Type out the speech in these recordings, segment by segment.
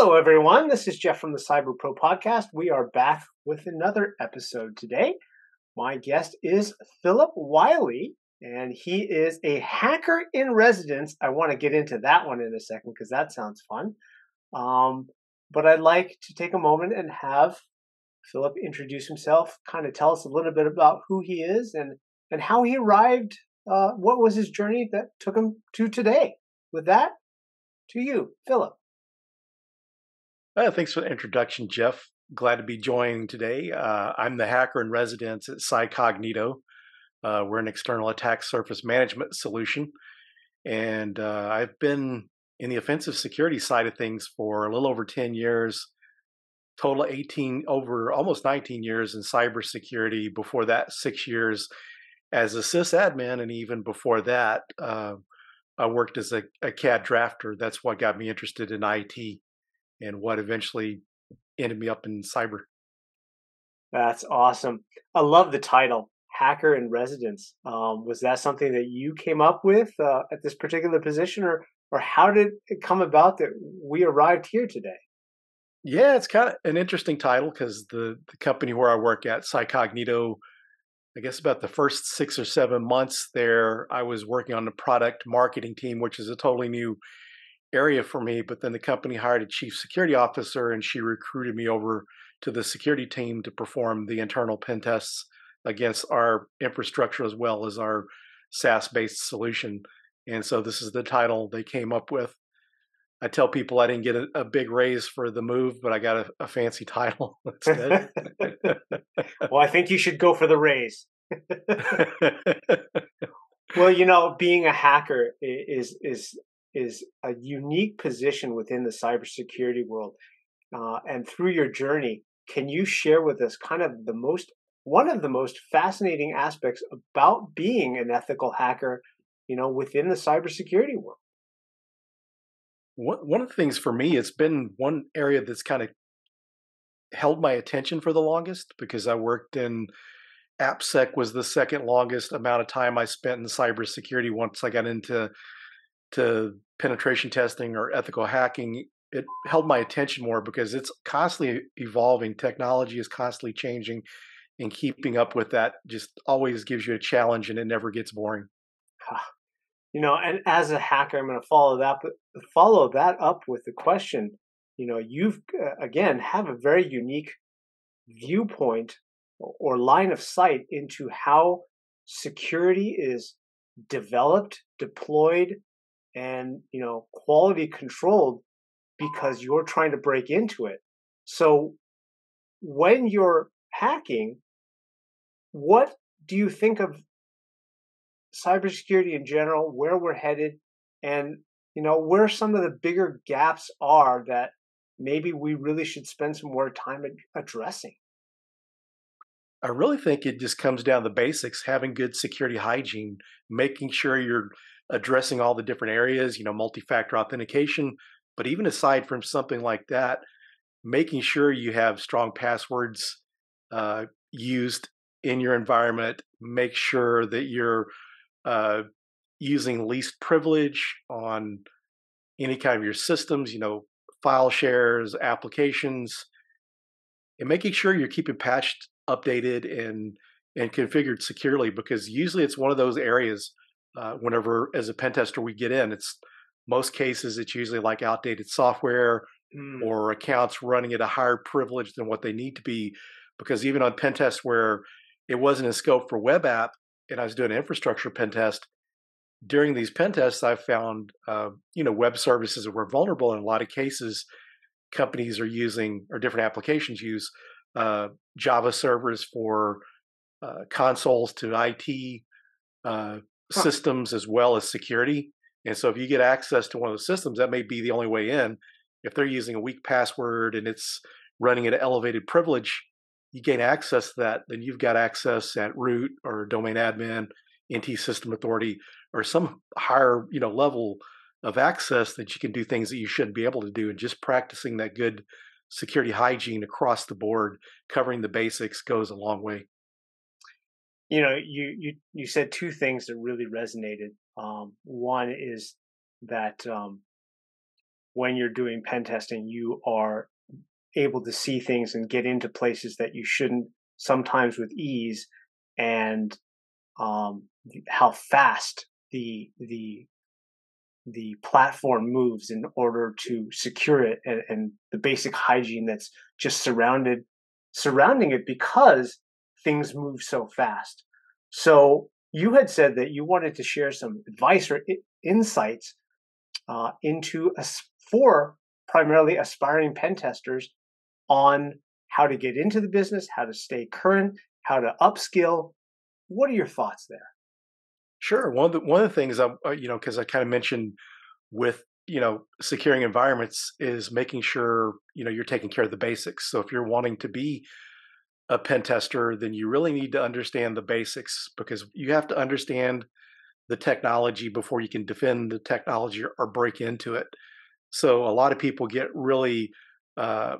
Hello, everyone. This is Jeff from the Cyber Pro Podcast. We are back with another episode today. My guest is Phillip Wylie, and he is a hacker in residence. I want to get into that one in a second because that sounds fun. Um, but I'd like to take a moment and have Phillip introduce himself, kind of tell us a little bit about who he is and, and how he arrived. Uh, what was his journey that took him to today? With that, to you, Phillip. Uh, thanks for the introduction, Jeff. Glad to be joining today. Uh, I'm the hacker in residence at CyCognito. Uh, we're an external attack surface management solution. And uh, I've been in the offensive security side of things for a little over 10 years, total 18, over almost 19 years in cybersecurity. Before that, six years as a sysadmin. And even before that, uh, I worked as a, a CAD drafter. That's what got me interested in IT and what eventually ended me up in cyber. That's awesome. I love the title, Hacker in Residence. Um, was that something that you came up with uh, at this particular position, or or how did it come about that we arrived here today? Yeah, it's kind of an interesting title because the, the company where I work at, CyCognito, I guess about the first six or seven months there, I was working on the product marketing team, which is a totally new area for me. But then the company hired a chief security officer, and she recruited me over to the security team to perform the internal pen tests against our infrastructure as well as our SaaS based solution. And so this is the title they came up with. I tell people I didn't get a, a big raise for the move, but I got a, a fancy title instead. well, I think you should go for the raise. well, you know, being a hacker is is is a unique position within the cybersecurity world. Uh, and through your journey, can you share with us kind of the most one of the most fascinating aspects about being an ethical hacker, you know, within the cybersecurity world? One one of the things for me, it's been one area that's kind of held my attention for the longest because I worked in AppSec was the second longest amount of time I spent in cybersecurity once I got into to penetration testing or ethical hacking, it held my attention more because it's constantly evolving. Technology is constantly changing, and keeping up with that just always gives you a challenge, and it never gets boring. You know, and as a hacker, I'm going to follow that, but follow that up with the question. You know, you've uh, again have a very unique viewpoint or line of sight into how security is developed, deployed, and you know quality controlled because you're trying to break into it. So when you're hacking what do you think of cybersecurity in general where we're headed and you know where some of the bigger gaps are that maybe we really should spend some more time addressing? I really think it just comes down to the basics, having good security hygiene, making sure you're addressing all the different areas, you know, multi-factor authentication. But even aside from something like that, making sure you have strong passwords uh, used in your environment, make sure that you're uh, using least privilege on any kind of your systems, you know, file shares, applications, and making sure you're keeping patched, updated, and and configured securely because usually it's one of those areas uh, whenever as a pen tester we get in it's most cases it's usually like outdated software mm. or accounts running at a higher privilege than what they need to be because even on pen tests where it wasn't in scope for web app and i was doing an infrastructure pen test during these pen tests i found uh, you know web services that were vulnerable in a lot of cases companies are using or different applications use uh, java servers for uh, consoles to it uh, systems as well as security. And so if you get access to one of the systems, that may be the only way in. If they're using a weak password and it's running at elevated privilege, you gain access to that, then you've got access at root or domain admin, NT system authority, or some higher, you know, level of access that you can do things that you shouldn't be able to do. And just practicing that good security hygiene across the board, covering the basics goes a long way you know, you you you said two things that really resonated. Um, one is that um, when you're doing pen testing, you are able to see things and get into places that you shouldn't sometimes with ease and um, how fast the the the platform moves in order to secure it and, and the basic hygiene that's just surrounded surrounding it because things move so fast. So you had said that you wanted to share some advice or insights uh, into a, for primarily aspiring pen testers on how to get into the business, how to stay current, how to upskill. What are your thoughts there? Sure. One of the one of the things I uh, you know because I kind of mentioned with you know securing environments is making sure you know you're taking care of the basics. So if you're wanting to be a pen tester, then you really need to understand the basics because you have to understand the technology before you can defend the technology or break into it. So a lot of people get really uh,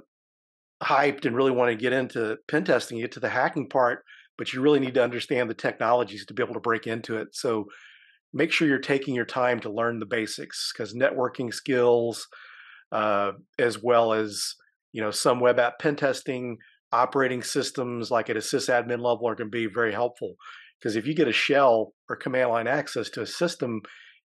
hyped and really want to get into pen testing, get to the hacking part, but you really need to understand the technologies to be able to break into it. So make sure you're taking your time to learn the basics because networking skills, uh, as well as you know some web app pen testing, operating systems like at a sysadmin level are going to be very helpful. Because if you get a shell or command line access to a system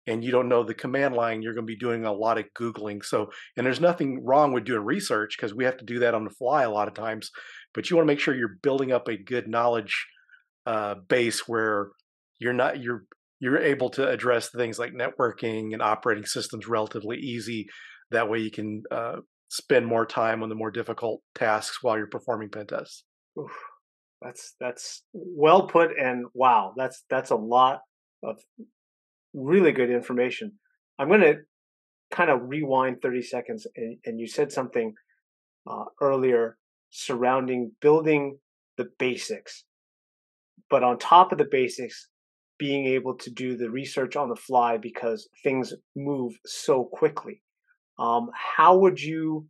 and you don't know the command line, you're going to be doing a lot of Googling. So, and there's nothing wrong with doing research because we have to do that on the fly a lot of times. But you want to make sure you're building up a good knowledge uh, base where you're not you're you're able to address things like networking and operating systems relatively easy. That way, you can uh, spend more time on the more difficult tasks while you're performing pen tests. Oof, that's that's well put, and wow, that's that's a lot of really good information. I'm going to kind of rewind 30 seconds, and, and you said something uh, earlier surrounding building the basics, but on top of the basics, being able to do the research on the fly because things move so quickly. Um, how would you,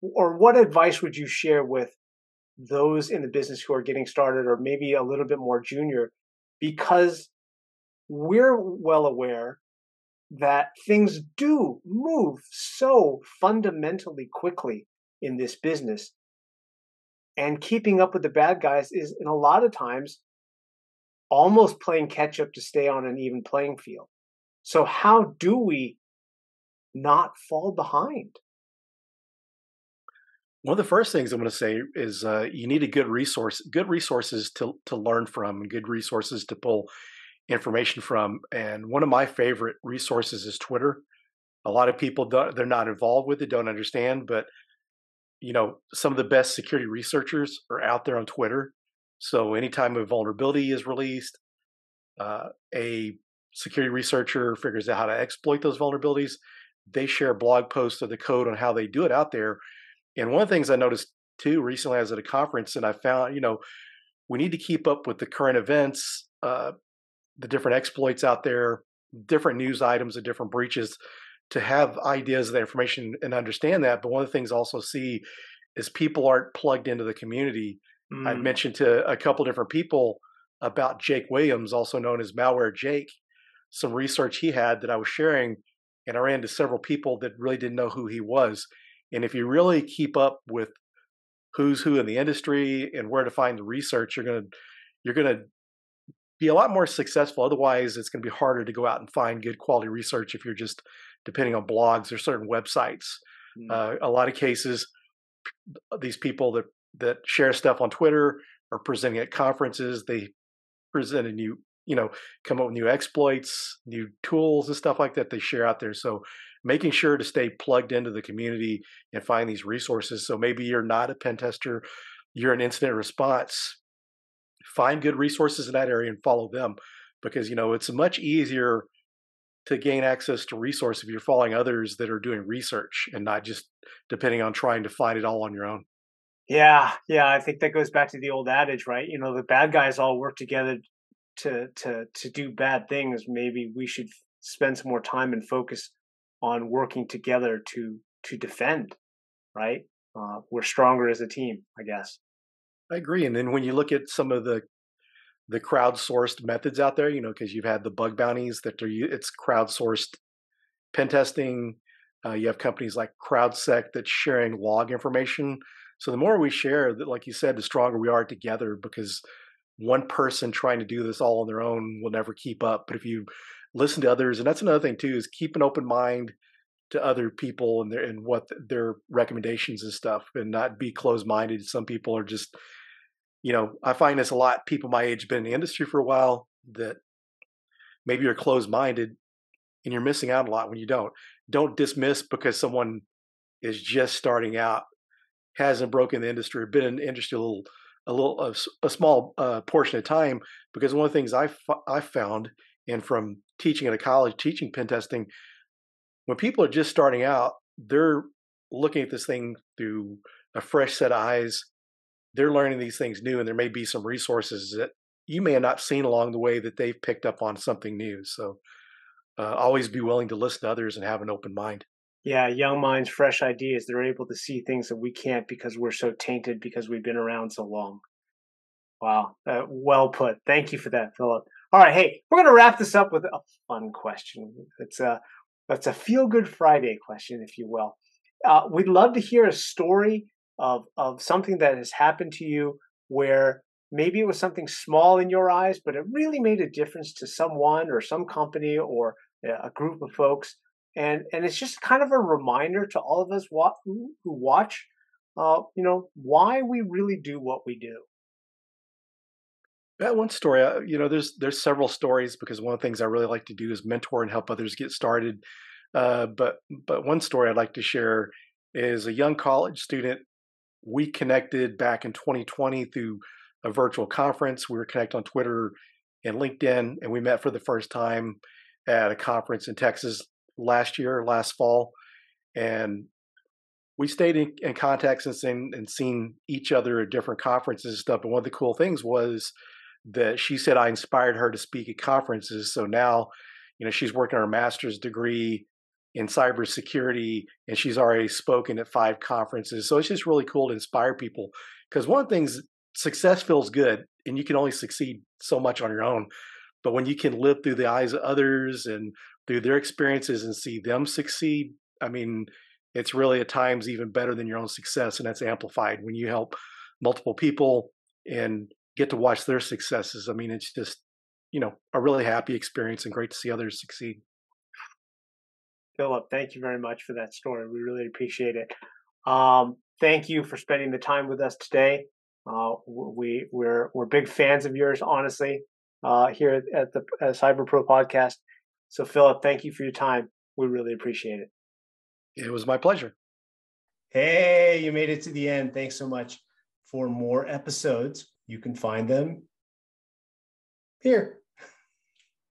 or what advice would you share with those in the business who are getting started or maybe a little bit more junior? Because we're well aware that things do move so fundamentally quickly in this business. And keeping up with the bad guys is, in a lot of times, almost playing catch up to stay on an even playing field. So, how do we not fall behind? One of the first things I'm going to say is uh, you need a good resource, good resources to to learn from, and good resources to pull information from. And one of my favorite resources is Twitter. A lot of people they're not involved with it, don't understand, but you know some of the best security researchers are out there on Twitter. So anytime a vulnerability is released, uh, a security researcher figures out how to exploit those vulnerabilities. They share blog posts of the code on how they do it out there. And one of the things I noticed too recently, I was at a conference and I found, you know, we need to keep up with the current events uh, the different exploits out there, different news items and different breaches to have ideas of the information and understand that. But one of the things I also see is people aren't plugged into the community. Mm. I mentioned to a couple different people about Jake Williams, also known as Malware Jake, some research he had that I was sharing, and I ran into several people that really didn't know who he was. And if you really keep up with who's who in the industry and where to find the research, you're gonna you're gonna be a lot more successful. Otherwise, it's going to be harder to go out and find good quality research if you're just depending on blogs or certain websites. Mm. Uh, a lot of cases, these people that that share stuff on Twitter are presenting at conferences. They present a new, you know, come up with new exploits, new tools and stuff like that. They share out there. So making sure to stay plugged into the community and find these resources. So maybe you're not a pen tester, you're an incident response find good resources in that area and follow them because you know it's much easier to gain access to resource if you're following others that are doing research and not just depending on trying to find it all on your own yeah yeah i think that goes back to the old adage right you know the bad guys all work together to to to do bad things maybe we should spend some more time and focus on working together to to defend right uh, we're stronger as a team i guess I agree. And then when you look at some of the the crowdsourced methods out there, you know, because you've had the bug bounties that are it's crowdsourced pen testing. Uh, you have companies like CrowdSec that's sharing log information. So the more we share, that like you said, the stronger we are together because one person trying to do this all on their own will never keep up. But if you listen to others, and that's another thing too, is keep an open mind to other people and their and what their recommendations and stuff, and not be closed minded. Some people are just, you know, I find this a lot. People my age been in the industry for a while that maybe you're closed minded and you're missing out a lot when you don't. Don't dismiss because someone is just starting out, hasn't broken the industry, been in the industry a little a little a, a small uh, portion of time because one of the things I I found and from teaching at a college teaching pen testing when people are just starting out they're looking at this thing through a fresh set of eyes. They're learning these things new and there may be some resources that you may have not seen along the way that they've picked up on something new so uh, always be willing to listen to others and have an open mind yeah, young minds, fresh ideas. They're able to see things that we can't because we're so tainted because we've been around so long. Wow, uh, well put. Thank you for that, Phillip. All right, hey, we're going to wrap this up with a fun question. It's a it's a feel good Friday question, if you will. Uh, we'd love to hear a story of of something that has happened to you where maybe it was something small in your eyes, but it really made a difference to someone or some company or a group of folks and and it's just kind of a reminder to all of us who, who watch, uh, you know, why we really do what we do. That one story, uh, you know, there's there's several stories because one of the things I really like to do is mentor and help others get started. Uh, but but one story I'd like to share is a young college student. We connected back in 2020 through a virtual conference. We were connected on Twitter and LinkedIn, and we met for the first time at a conference in Texas last year, last fall, and we stayed in, in contact since and seen each other at different conferences and stuff. And one of the cool things was that she said I inspired her to speak at conferences. So now, you know, she's working her master's degree in cybersecurity and she's already spoken at five conferences. So it's just really cool to inspire people because one of the things success feels good and you can only succeed so much on your own. But when you can live through the eyes of others and through their experiences and see them succeed, I mean, it's really at times even better than your own success. And that's amplified when you help multiple people and get to watch their successes. I mean, it's just, you know, a really happy experience and great to see others succeed. Phillip, thank you very much for that story. We really appreciate it. Um, thank you for spending the time with us today. Uh, we we're we're big fans of yours, honestly, uh, here at the uh, Cyber Pro podcast. So, Phillip, thank you for your time. We really appreciate it. It was my pleasure. Hey, you made it to the end. Thanks so much. For more episodes, you can find them here.